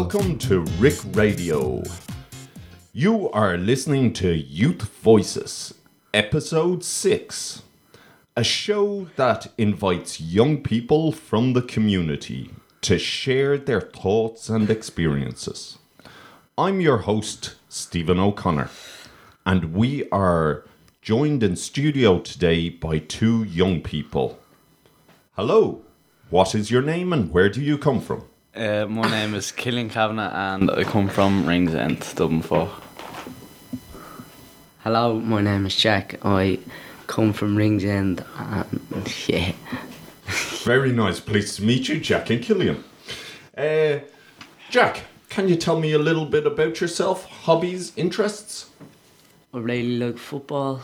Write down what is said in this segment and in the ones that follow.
welcome to Rick Radio. You are listening to Youth Voices, Episode 6, a show that invites young people from the community to share their thoughts and experiences. I'm your host, Stephen O'Connor, and we are joined in studio today by two young people. Hello, what is your name and where do you come from? Uh, my name is Killian Kavanagh and I come from Ringsend, Dublin 4. Hello, my name is Jack. I come from Ringsend and yeah, Very nice. Pleased to meet you, Jack and Killian. Uh, Jack, can you tell me a little bit about yourself, hobbies, interests? I really like football,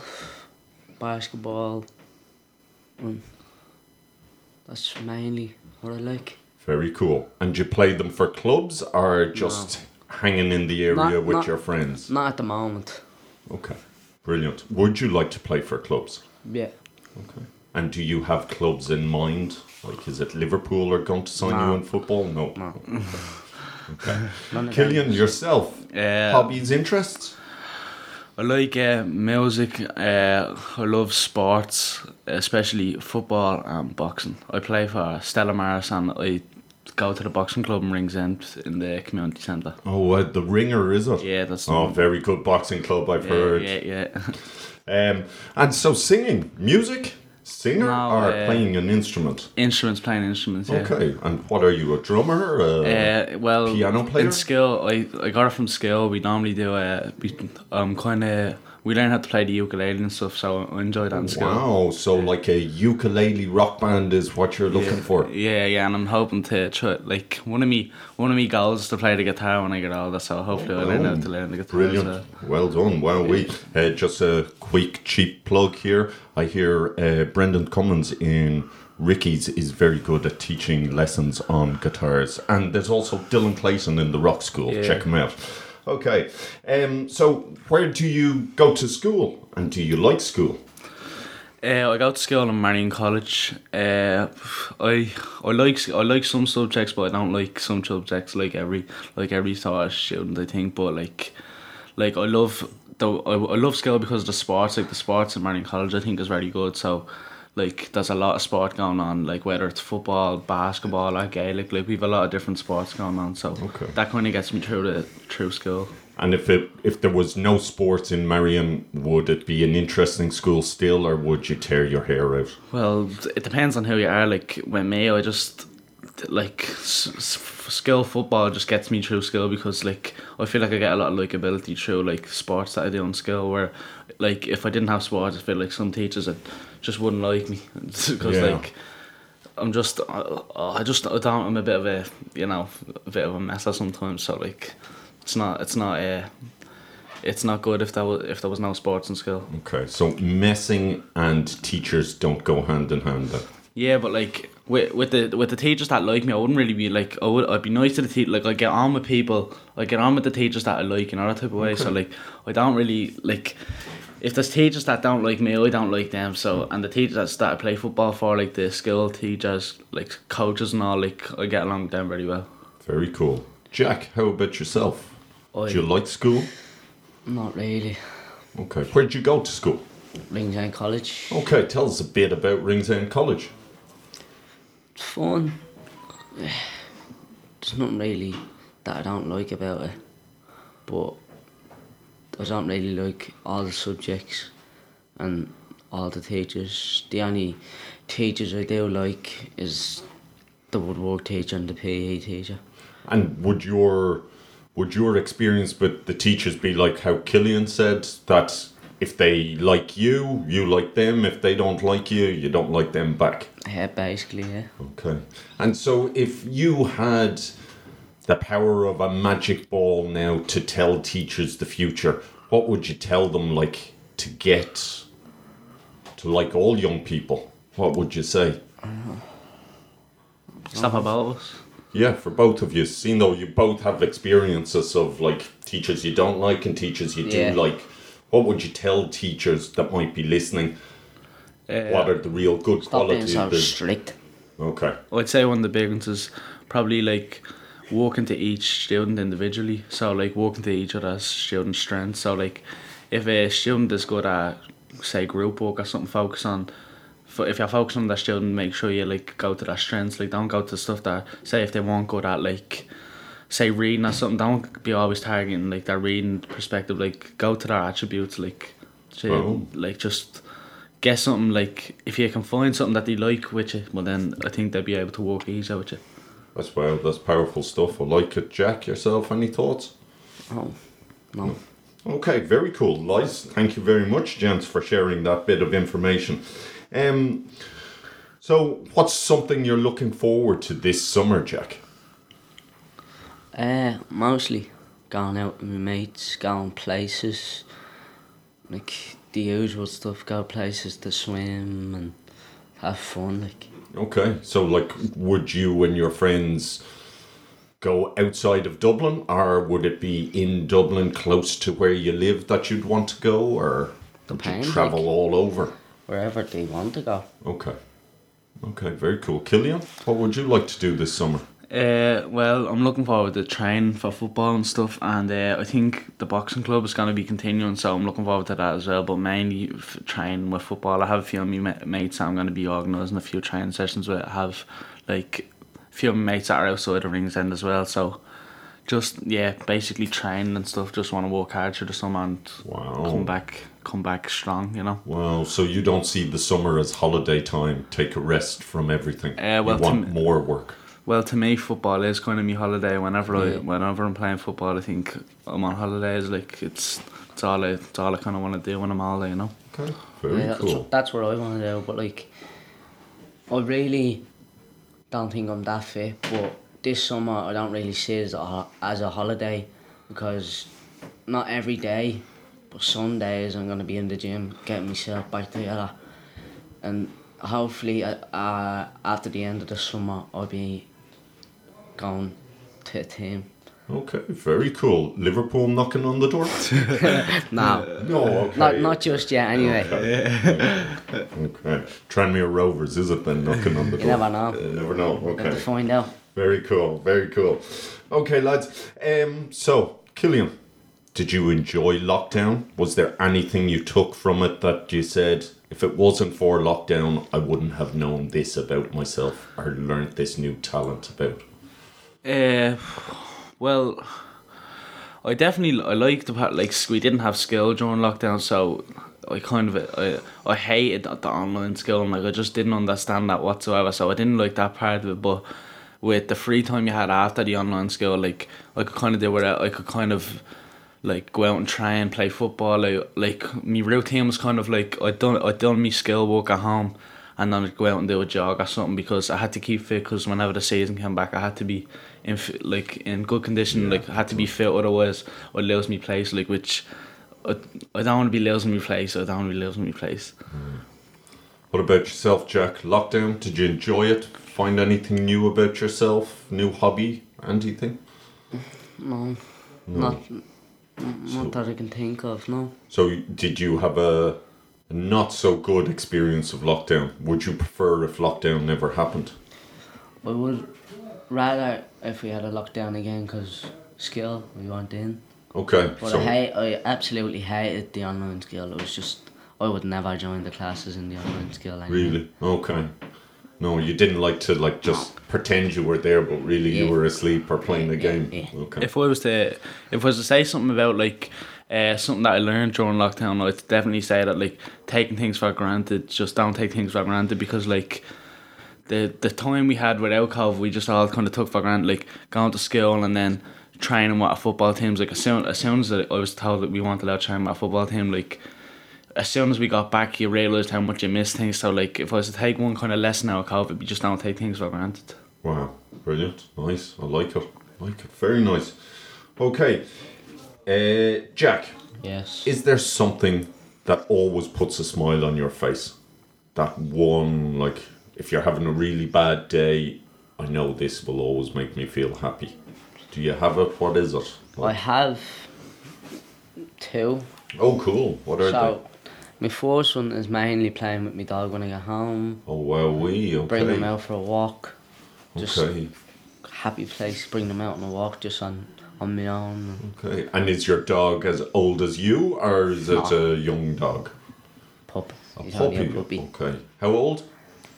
basketball. And that's mainly what I like. Very cool. And you play them for clubs or just hanging in the area Not- with not- your friends? Not at the moment. Okay, brilliant. Would you like to play for clubs? Yeah. Okay. And do you have clubs in mind? Like, is it Liverpool are going to sign you in football? No. No. Okay. None of Killian, yourself, Uh, hobbies, interests? I like uh, music, uh, I love sports, especially football and boxing. I play for Stella Maris and I go to the boxing club in Ringsend in the community centre. Oh, uh, the Ringer, is it? Yeah, that's Oh, very good boxing club, I've yeah, heard. yeah, yeah. Um, and so singing, music, singer, No, or uh, playing an instrument? instruments, playing instruments, yeah. Okay, and what are you, a drummer? Uh, Uh, well, Piano player? in skill, I, I got it from skill. We normally do uh, we um kind of we learn how to play the ukulele and stuff. So I enjoy that in skill. wow, so like a ukulele rock band is what you're looking for. Yeah, yeah, and I'm hoping to try like one of me one of me goals is to play the guitar when I get older. So hopefully I learn how to learn the guitar. Brilliant. well. Well done. Wow, we uh, just a quick cheap plug here. I hear uh, Brendan Cummins in Ricky's is very good at teaching lessons on guitars, and there's also Dylan Clayton in the Rock School. Yeah. Check him out. Okay, um, so where do you go to school, and do you like school? Uh, I go to school in Marian College. Uh, I I like I like some subjects, but I don't like some subjects. Like every like every sort of student, I think. But like, like I love the I, I love school because the sports. Like the sports in Marian College, I think is very good. So, like, there's a lot of sport going on. Like whether it's football, basketball, or Gaelic. Like we have a lot of different sports going on. So Okay. that kind of gets me through the through school. And if it if there was no sports in Marian, would it be an interesting school still, or would you tear your hair out? Well, it depends on who you are. Like when me, I just like s- s- skill football just gets me through skill because like I feel like I get a lot of likability through like sports that I do on skill. Where like if I didn't have sports, I feel like some teachers that just wouldn't like me because Yeah. like. I'm just, I, I just, I don't, I'm a bit of a, you know, a bit of a messer sometimes. So like, it's not, it's not, a it's not good if there was, if there was no sports in school. Okay, so messing and teachers don't go hand in hand. Then. Yeah, but like with with the with the teachers that like me, I wouldn't really be like I would I'd be nice to the teacher. Like I get on with people, I get on with the teachers that I like in other type of way. So like I don't really like if there's teachers that don't like me, I don't like them. So and the teachers that, that I play football for, like the skill teachers, like coaches and all, like I get along with them very well. Very cool. Jack, how about yourself? I, Do you like school? not really. Okay, where'd you go to school? Ringsend College. Okay, tell us a bit about Ringsend College. It's fun. There's nothing really that I don't like about it. But I don't really like all the subjects and all the teachers. The only teachers I do like is the woodwork teacher and the PE teacher. And would your would your experience with the teachers be like how Killian said that if they like you, you like them. If they don't like you, you don't like them back. Yeah, basically, yeah. Okay. And so if you had the power of a magic ball now to tell teachers the future, what would you tell them like to get to like all young people? What would you say? Stop about us. Yeah, for both of you, seeing though you both have experiences of like teachers you don't like and teachers you Yeah. do like, what would you tell teachers that might be listening? Uh, what are the real good Stop being qualities? so that- strict. okay. I'd say one of the big ones is probably like working to each student individually. So like working to each other's student strengths. So like if a student is good at say group work or something, focus on. If you're focusing on that student, make sure you like go to their strengths. Like don't go to stuff that say if they weren't good at like say reading or something. Don't be always targeting like their reading perspective. Like go to their attributes. Like to, Oh. like just get something like if you can find something that they like with you, well then I think they'll be able to work easier with you. That's wow, that's powerful stuff. I like it. Jack, yourself, any thoughts? Oh, no. Okay, very cool. Lies, thank you very much, gents, for sharing that bit of information. Um, so, what's something you're looking forward to this summer, Jack? Uh, mostly going out with my mates, going places, like the usual stuff, go places to swim and have fun, like. Okay, so like, would you and your friends go outside of Dublin, or would it be in Dublin, close to where you live, that you'd want to go, or Depends, travel like. all over? Wherever they want to go. Okay, okay, very cool. Killian, what would you like to do this summer? Uh, well, I'm looking forward to training for football and stuff, and uh, I think the boxing club is going to be continuing, so I'm looking forward to that as well. But mainly f- training with football. I have a few of my mates that I'm going to be organising a few training sessions with. I have like a few of my mates that are outside the Ringsend as well. So just yeah, basically training and stuff. Just want to work hard through the summer and Wow. come back, come back strong. You know. Wow, so you don't see the summer as holiday time, take a rest from everything. Uh, well, you want m- more work. Well, to me, football is kind of my holiday. Whenever I, whenever I'm playing football, I think I'm on holidays. Like it's, it's all I, it's all I kind of want to do when I'm holiday. You know. Okay, very yeah, that's, cool. that's what I want to do, but like, I really don't think I'm that fit, but this summer I don't really see it as a, as a holiday because not every day, but some days I'm going to be in the gym getting myself back together. And hopefully, uh, uh, after the end of the summer, I'll be going to a team. Okay, very cool. Liverpool knocking on the door? No, no, okay. not, not just yet, anyway. Okay. Tranmere Rovers, is it then knocking on the door? You never know. Never know, We'll have to okay. find out. Very cool, very cool. Okay, lads. Um, so, Killian, did you enjoy lockdown? Was there anything you took from it that you said, if it wasn't for lockdown, I wouldn't have known this about myself or learned this new talent about? Uh, well, I definitely I like the part like we didn't have skill during lockdown, so I kind of I I hated the, online skill and like I just didn't understand that whatsoever. So I didn't like that part of it, but. With the free time you had after the online skill, like I could kind of do without. I could kind of like go out and try and play football. Like, like my routine was kind of like I done I done my skill work at home, and then I'd go out and do a jog or something because I had to keep fit. Because whenever the season came back, I had to be in like in good condition. Like I had to be fit, otherwise I'd lose my place. Like which I, I don't want to be losing my place. I don't want to be losing my place. Hmm. What about yourself, Jack? Lockdown, did you enjoy it? Find anything new about yourself? New hobby? Anything? No, No. not, not that I can think of, no. So, did you have a, a not so good experience of lockdown? Would you prefer if lockdown never happened? I would rather if we had a lockdown again because skill, we weren't in. Okay, But so I hate, I absolutely hated the online skill. It was just, I would never join the classes in the online skill anyway. really okay. No, you didn't like to like just pretend you were there, but really you were asleep or playing the Yeah, game. yeah. Okay. If I was to, if I was to say something about like, uh, something that I learned during lockdown, I'd definitely say that like taking things for granted, just don't take things for granted because like, the the time we had without COVID, we just all kind of took for granted, like going to school and then training with our football teams. Like as soon as soon as I was told that we weren't to train with our football team, like. As soon as we got back, you realised how much you missed things. So, like, if I was to take one kind of lesson out of COVID, we just don't take things for granted. Wow, brilliant, nice. I like it. I like it. Very nice. Okay, uh, Jack. Yes. Is there something that always puts a smile on your face? That one, like, if you're having a really bad day, I know this will always make me feel happy. Do you have it? What is it? I have two. Oh, cool. What are they? So, my first one is mainly playing with my dog when I get home. they? Oh, wow, we okay. Bring them out for a walk. Just Okay. happy place. Bring them out on a walk just on on my own. Okay. And is your dog as old as you, or is it a young dog? Pup. A puppy. a puppy. Okay. How old?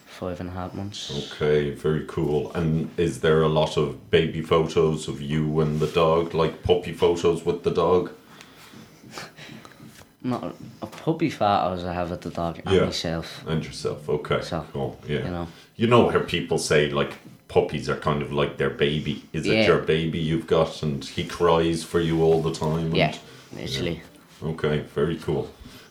Five and a half months. Okay, very cool. And is there a lot of baby photos of you and the dog, like puppy photos with the dog? Not a puppy photos I have at the dog and Yeah. myself. And yourself. Okay. So, cool. Yeah. you know. You know how people say like puppies are kind of like their baby. Is it your baby you've got and he cries for you all the time? and- Yeah, literally. Okay, very cool.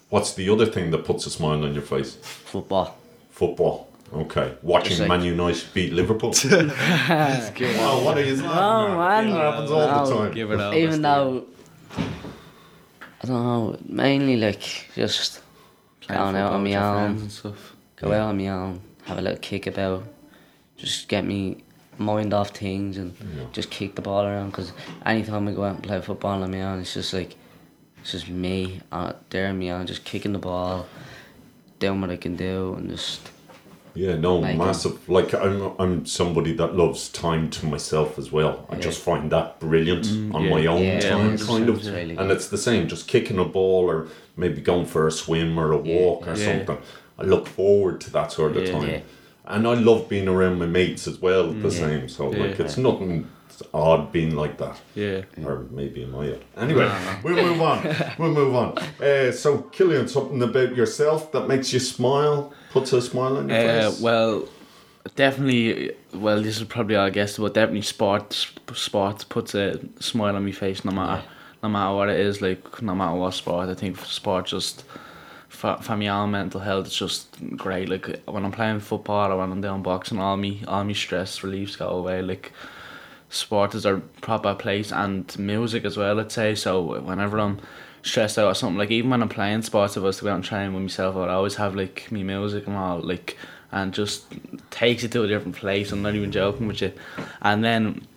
What's the other thing that puts a smile on your face? Football. Football. Okay. Watching like- Man United beat Liverpool. wow, what are you laughing Oh, at? man. It happens all the time. Give it up. Even though I don't know, mainly like just going out on my own, and stuff. go out on my own, have a little kick about, just get me mind off things and Yeah. just kick the ball around. Because anytime I go out and play football on my own, it's just like it's just me out there on my own, just kicking the ball, doing what I can do, and just Yeah, no, Like, um, massive. Like I'm, I'm somebody that loves time to myself as well. I Yeah. just find that brilliant on yeah. my own Yeah, time, 100%, kind of. really and it's the same, just kicking a ball or maybe going for a swim or a Yeah. walk or Yeah. something. I look forward to that sort of Yeah. time, Yeah. And I love being around my mates as well. The same, so Yeah. like it's nothing odd being like that. Yeah. Or maybe am I it? Anyway, we'll move on. We'll move on. Uh, so, Killian, something about yourself that makes you smile, puts a smile on your Uh, face. well, definitely. Well, this is probably our guess, but definitely sports. Sports puts a smile on my face, no matter, no matter what it is. Like no matter what sport, I think sport just for, my own mental health, it's just great. Like when I'm playing football or when I'm doing boxing, all me all me stress reliefs go away. Like sport is a proper place and music as well. I'd say so. Whenever I'm stressed out or something, like even when I'm playing sports, if I was to go out and train with myself, I'd always have like me music and all like, and just takes it to a different place. I'm not even joking with you. And then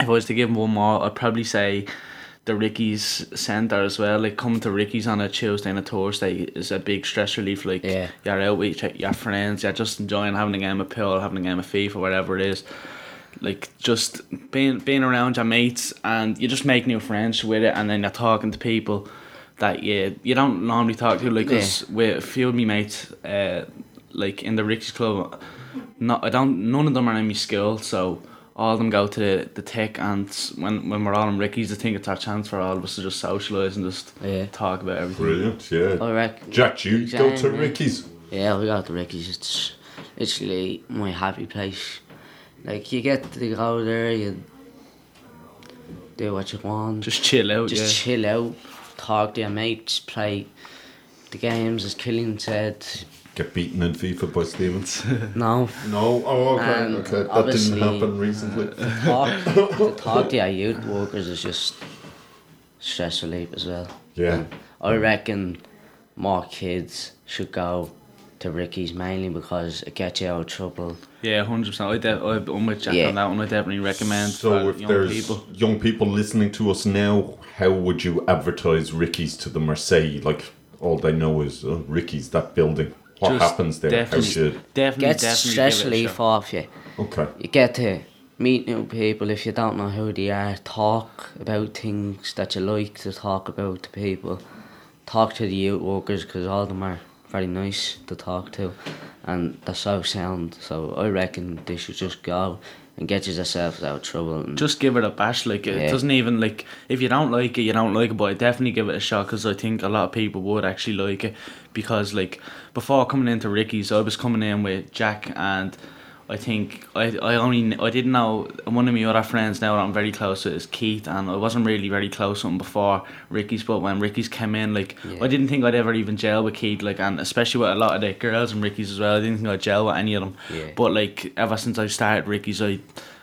if I was to give one more, I'd probably say the Ricky's Centre as well. Like coming to Ricky's on a Tuesday and a Thursday is a big stress relief. Like Yeah. you're out with your- friends, you're just enjoying having a game of pool, having a game of FIFA, whatever it is. Like just being being around your mates and you just make new friends with it, and then you're talking to people that you you don't normally talk to. Like 'cause with a few of my mates, uh, like in the Ricky's club, not I don't none of them are in my school, so all of them go to the, the tech and when when we're all in Ricky's I think it's our chance for all of us to just socialise and just Yeah. talk about everything. Brilliant, yeah. All right. Jack, do you go to Exactly. Ricky's? Yeah, we got the Ricky's. It's literally my happy place. Like you get to go there, you do what you want, Just chill out, just yeah. chill out, talk to your mates, play the games. As Killian said, Get beaten in FIFA by Stevens? no, no? Oh, okay, And okay. That didn't happen recently. talk to talk to your youth workers is just stress relief as well. Yeah. I reckon more kids should go to Ricky's mainly because it gets you out of trouble. Yeah, hundred percent. I de- I- I'm with Jack Yeah. on that one. I definitely recommend So if young there's people. young people listening to us now, how would you advertise Ricky's to them or say, like, all they know is oh, Ricky's, that building? What Just happens there? How Definitely, should... definitely, Gets definitely stress give it a relief shot. off you. Okay. You get to meet new people if you don't know who they are. Talk about things that you like to talk about to people. Talk to the youth workers because all of them are very nice to talk to, and they're so sound. So I reckon they should just go and get yourselves out of trouble. Just give it a bash. Like it Yeah. doesn't even like if you don't like it, you don't like it. But I definitely give it a shot because I think a lot of people would actually like it because like before coming into Ricky's, I was coming in with Jack and. I think I, I only I didn't know one of my other friends now that I'm very close with is Keith and I wasn't really very close with him before Ricky's but when Ricky's came in like Yeah. I didn't think I'd ever even gel with Keith like and especially with a lot of the girls and Ricky's as well I didn't think I'd gel with any of them Yeah. but like ever since I started Ricky's I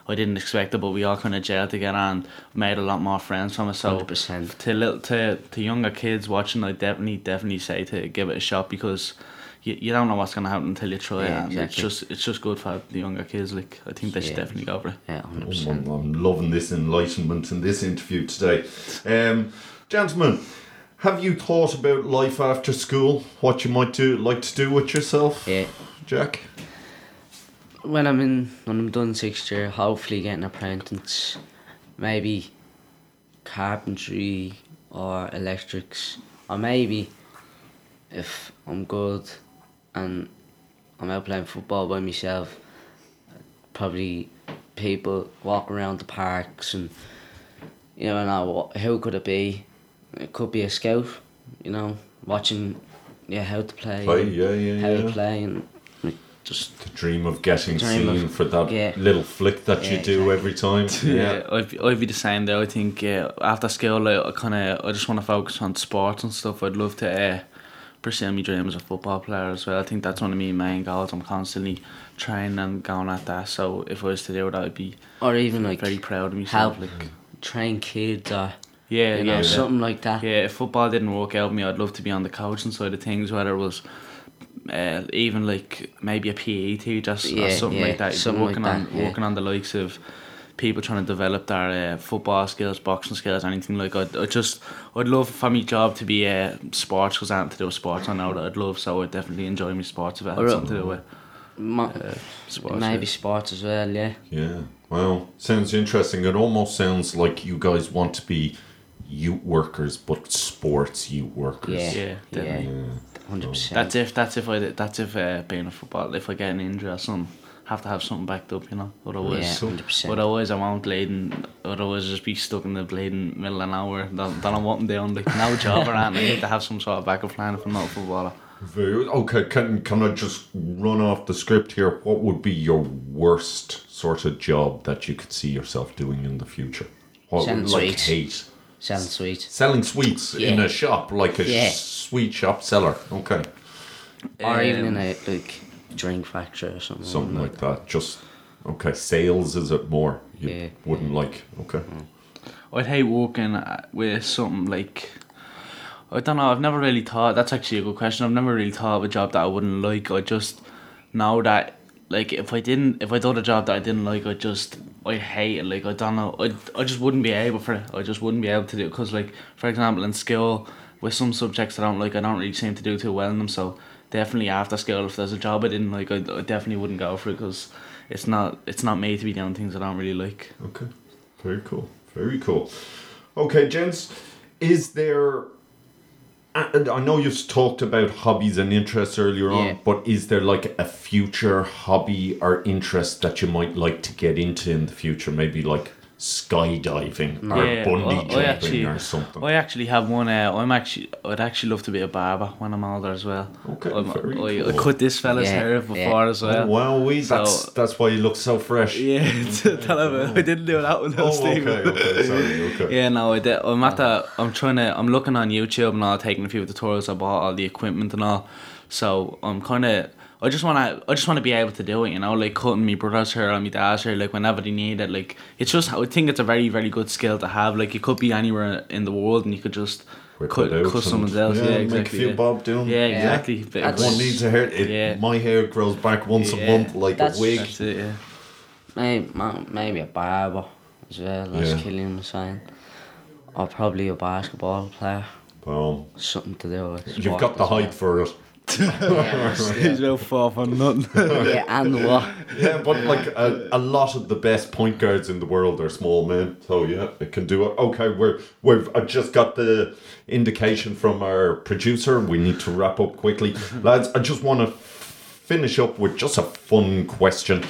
I didn't expect it but we all kind of gelled together and made a lot more friends from it so 100%. to little to, to younger kids watching I definitely definitely say to give it a shot because you, you don't know what's gonna happen until you try Yeah, it and it's just it's just good for the younger kids like I think they should Yeah. definitely go for it yeah, hundred I'm, percent. I'm loving this enlightenment in this interview today. Um, gentlemen, have you thought about life after school? What you might do, like to do with yourself? Yeah, Jack? when I'm in when I'm done sixth year, hopefully getting an apprentice, maybe carpentry or electrics, or maybe if I'm good and I'm out playing football by myself, probably people walk around the parks and you know now who could it be? It could be a scout, you know, watching yeah how to play, Play, yeah, yeah, how yeah. to play and like, just The dream of getting Dream of- seen for that yeah. little flick that you Yeah, do every time. Yeah, I'd, be- I'd be the same though. I think uh, after school, like, I kind of I just want to focus on sports and stuff. I'd love to uh, pursue my dream as a football player as well. I think that's one of my main goals. I'm constantly training and going at that. So if I was to do it, I'd be or even like very proud of myself. help Like, train kids or yeah, you know yeah, something like that. Yeah, if football didn't work out for me, I'd love to be on the coaching side of things, whether it was uh, even like maybe a PE teacher s- or something yeah, like that. something like working on that, yeah. working on the likes of people trying to develop their uh, football skills, boxing skills, anything like. I'd, I just I'd love for my job to be uh, sports because I have to do with sports. I know that I'd love, so I'd definitely enjoy my sports if it had Or, something to do with Ma- uh, sports. maybe yeah. sports as well. Yeah, Yeah. Well, sounds interesting. It almost sounds like you guys want to be youth workers, but sports youth workers. yeah, Yeah, yeah, hundred percent. That's if that's if I that's if uh, being a football if I get an injury or something, have to have something backed up, you know. Otherwise, Yeah, hundred percent. otherwise I won't bleeding. Otherwise, just be stuck in the bleeding middle of nowhere. Then, then I'm wanting down like no job or anything. I need to have some sort of backup plan if I'm not a footballer. Very okay. Can can I just run off the script here? What would be your worst sort of job that you could see yourself doing in the future? What Selling would like sweets. hate? Sounds sweet. Selling sweets in a shop, like a Yeah. sweet shop seller. Okay, Or even in Um, a like drink factory or something. something like that. Just okay. Sales is it more? You Yeah. wouldn't like. Okay. I'd hate working uh, with something like. I don't know. I've never really thought. That's actually a good question. I've never really thought of a job that I wouldn't like. I just know that, like, if I didn't, if I done a job that I didn't like, I just, I hate it. Like, I don't know. I, I just wouldn't be able for it. I just wouldn't be able to do it because, like, for example, in school, with some subjects I don't like, I don't really seem to do too well in them. So definitely after school, if there's a job I didn't like, I, I definitely wouldn't go for it because it's not, it's not made to be doing things I don't really like. Okay. Very cool. Very cool. Okay, gents, is there. And I know you've talked about hobbies and interests earlier Yeah. on, but is there like a future hobby or interest that you might like to get into in the future? Maybe like skydiving or Yeah, bungee well, jumping actually- or something. I actually have one. Uh, I'm actually. I'd actually love to be a barber when I'm older as well. Okay, I'm, very I, I cut this fella's Yeah, hair before yeah. as Oh, well. wow, we, that's, So- that's why you look so fresh. Yeah, tell him I didn't do that one. Oh, though, okay, okay, sorry, okay. Yeah, no, I did. I'm at the. I'm trying to. I'm looking on YouTube and all, taking a few tutorials. I bought all the equipment and all, so I'm kind of. I just wanna. I just wanna be able to do it. You know, like cutting my brother's hair or my dad's hair, like whenever they need it. Like it's just. I think it's a very, very good skill to have. Like you could be anywhere in the world and you could just cut, it out cut someone and- else. yeah, Yeah, make a exactly. few yeah. bob doing. Yeah, Yeah. exactly. Bit of That's- One one needs a hair. It, Yeah. My hair grows back once a month like That's- a wig. That's it. Yeah. Maybe, maybe a barber as well, as Yeah. Killian was saying. Or probably a basketball player. Well, Something to do with you've got the as well. height for it. He's no far from nothing. yeah, and what? Yeah, but like a, a lot of the best point guards in the world are small men, so yeah, it can do it. Okay, we're we've I just got the indication from our producer. We need to wrap up quickly, lads. I just want to finish up with just a fun question.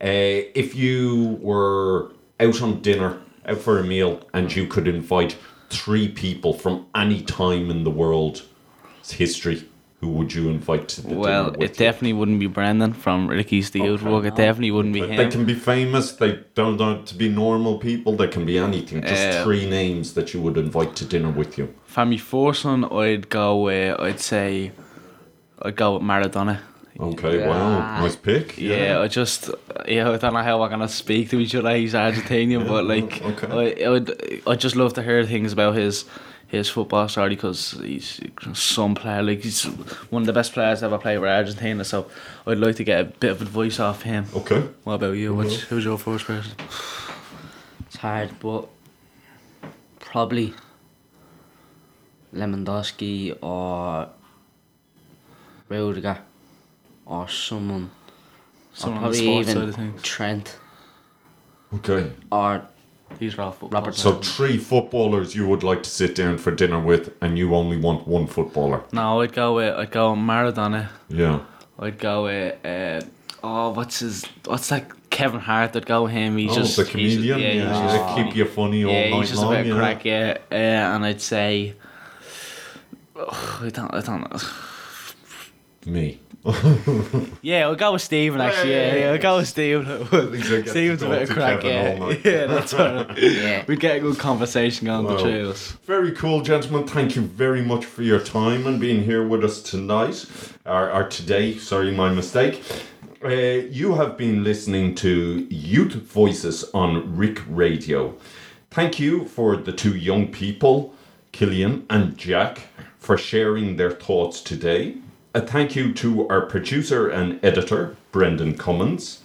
Uh, if you were out on dinner, out for a meal, and you could invite three people from any time in the world's history, who would you invite to the Well, dinner with Well, it you? definitely wouldn't be Brendan from Ricky's The Youth Okay. Work. It definitely wouldn't be But him. They can be famous. They don't have to be normal people. They can be anything. Just Uh, three names that you would invite to dinner with you. For me first one, I'd go with, I'd say, I'd go with Maradona. Okay, wow, Yeah. nice pick. Yeah, I just, yeah, I don't know how we're gonna speak to each other. He's Argentinian, but like, okay. I, I would, I just love to hear things about his, his football story because he's some player. Like he's one of the best players to ever play with Argentina. So I'd like to get a bit of advice off him. Okay. What about you? What's, who's your first person? It's hard, but probably Lewandowski or Rudiger or someone Someone on the Probably sports side of even things. Trent Okay. or These are all football Robert So three footballers you would like to sit down for dinner with, and you only want one footballer. No, I'd go with I'd go with Maradona. Yeah. I'd go with uh, oh, what's his what's that Kevin Hart? I'd go with him. He's oh, just the comedian. just- yeah, he's yeah, just keep you funny all yeah, night he's just long. a bit yeah. crack, yeah. Uh, and I'd say, oh, I don't, I don't know. Me. Yeah, I'll go with Stephen actually. Yeah, Yeah, yeah. I'll go with Stephen. least I get to Stephen's a bit of crack, yeah. Yeah, that's right. yeah. We'd get a good conversation going Wow. between us. Very cool, gentlemen. Thank you very much for your time and being here with us tonight, or, or today. Sorry, my mistake. Uh, you have been listening to Youth Voices on Rick Radio. Thank you for the two young people, Killian and Jack, for sharing their thoughts today. A thank you to our producer and editor, Brendan Cummins.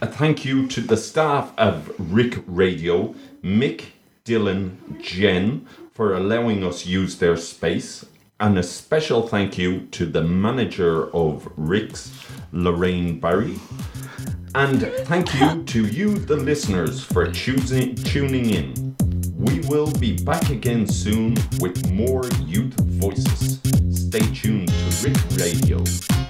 A thank you to the staff of Rick Radio, Mick, Dylan, Jen, for allowing us use their space. And a special thank you to the manager of Rick's, Lorraine Barry. And thank you to you, the listeners, for choosing tuning in. We will be back again soon with more youth voices. Stay tuned to Rick Radio.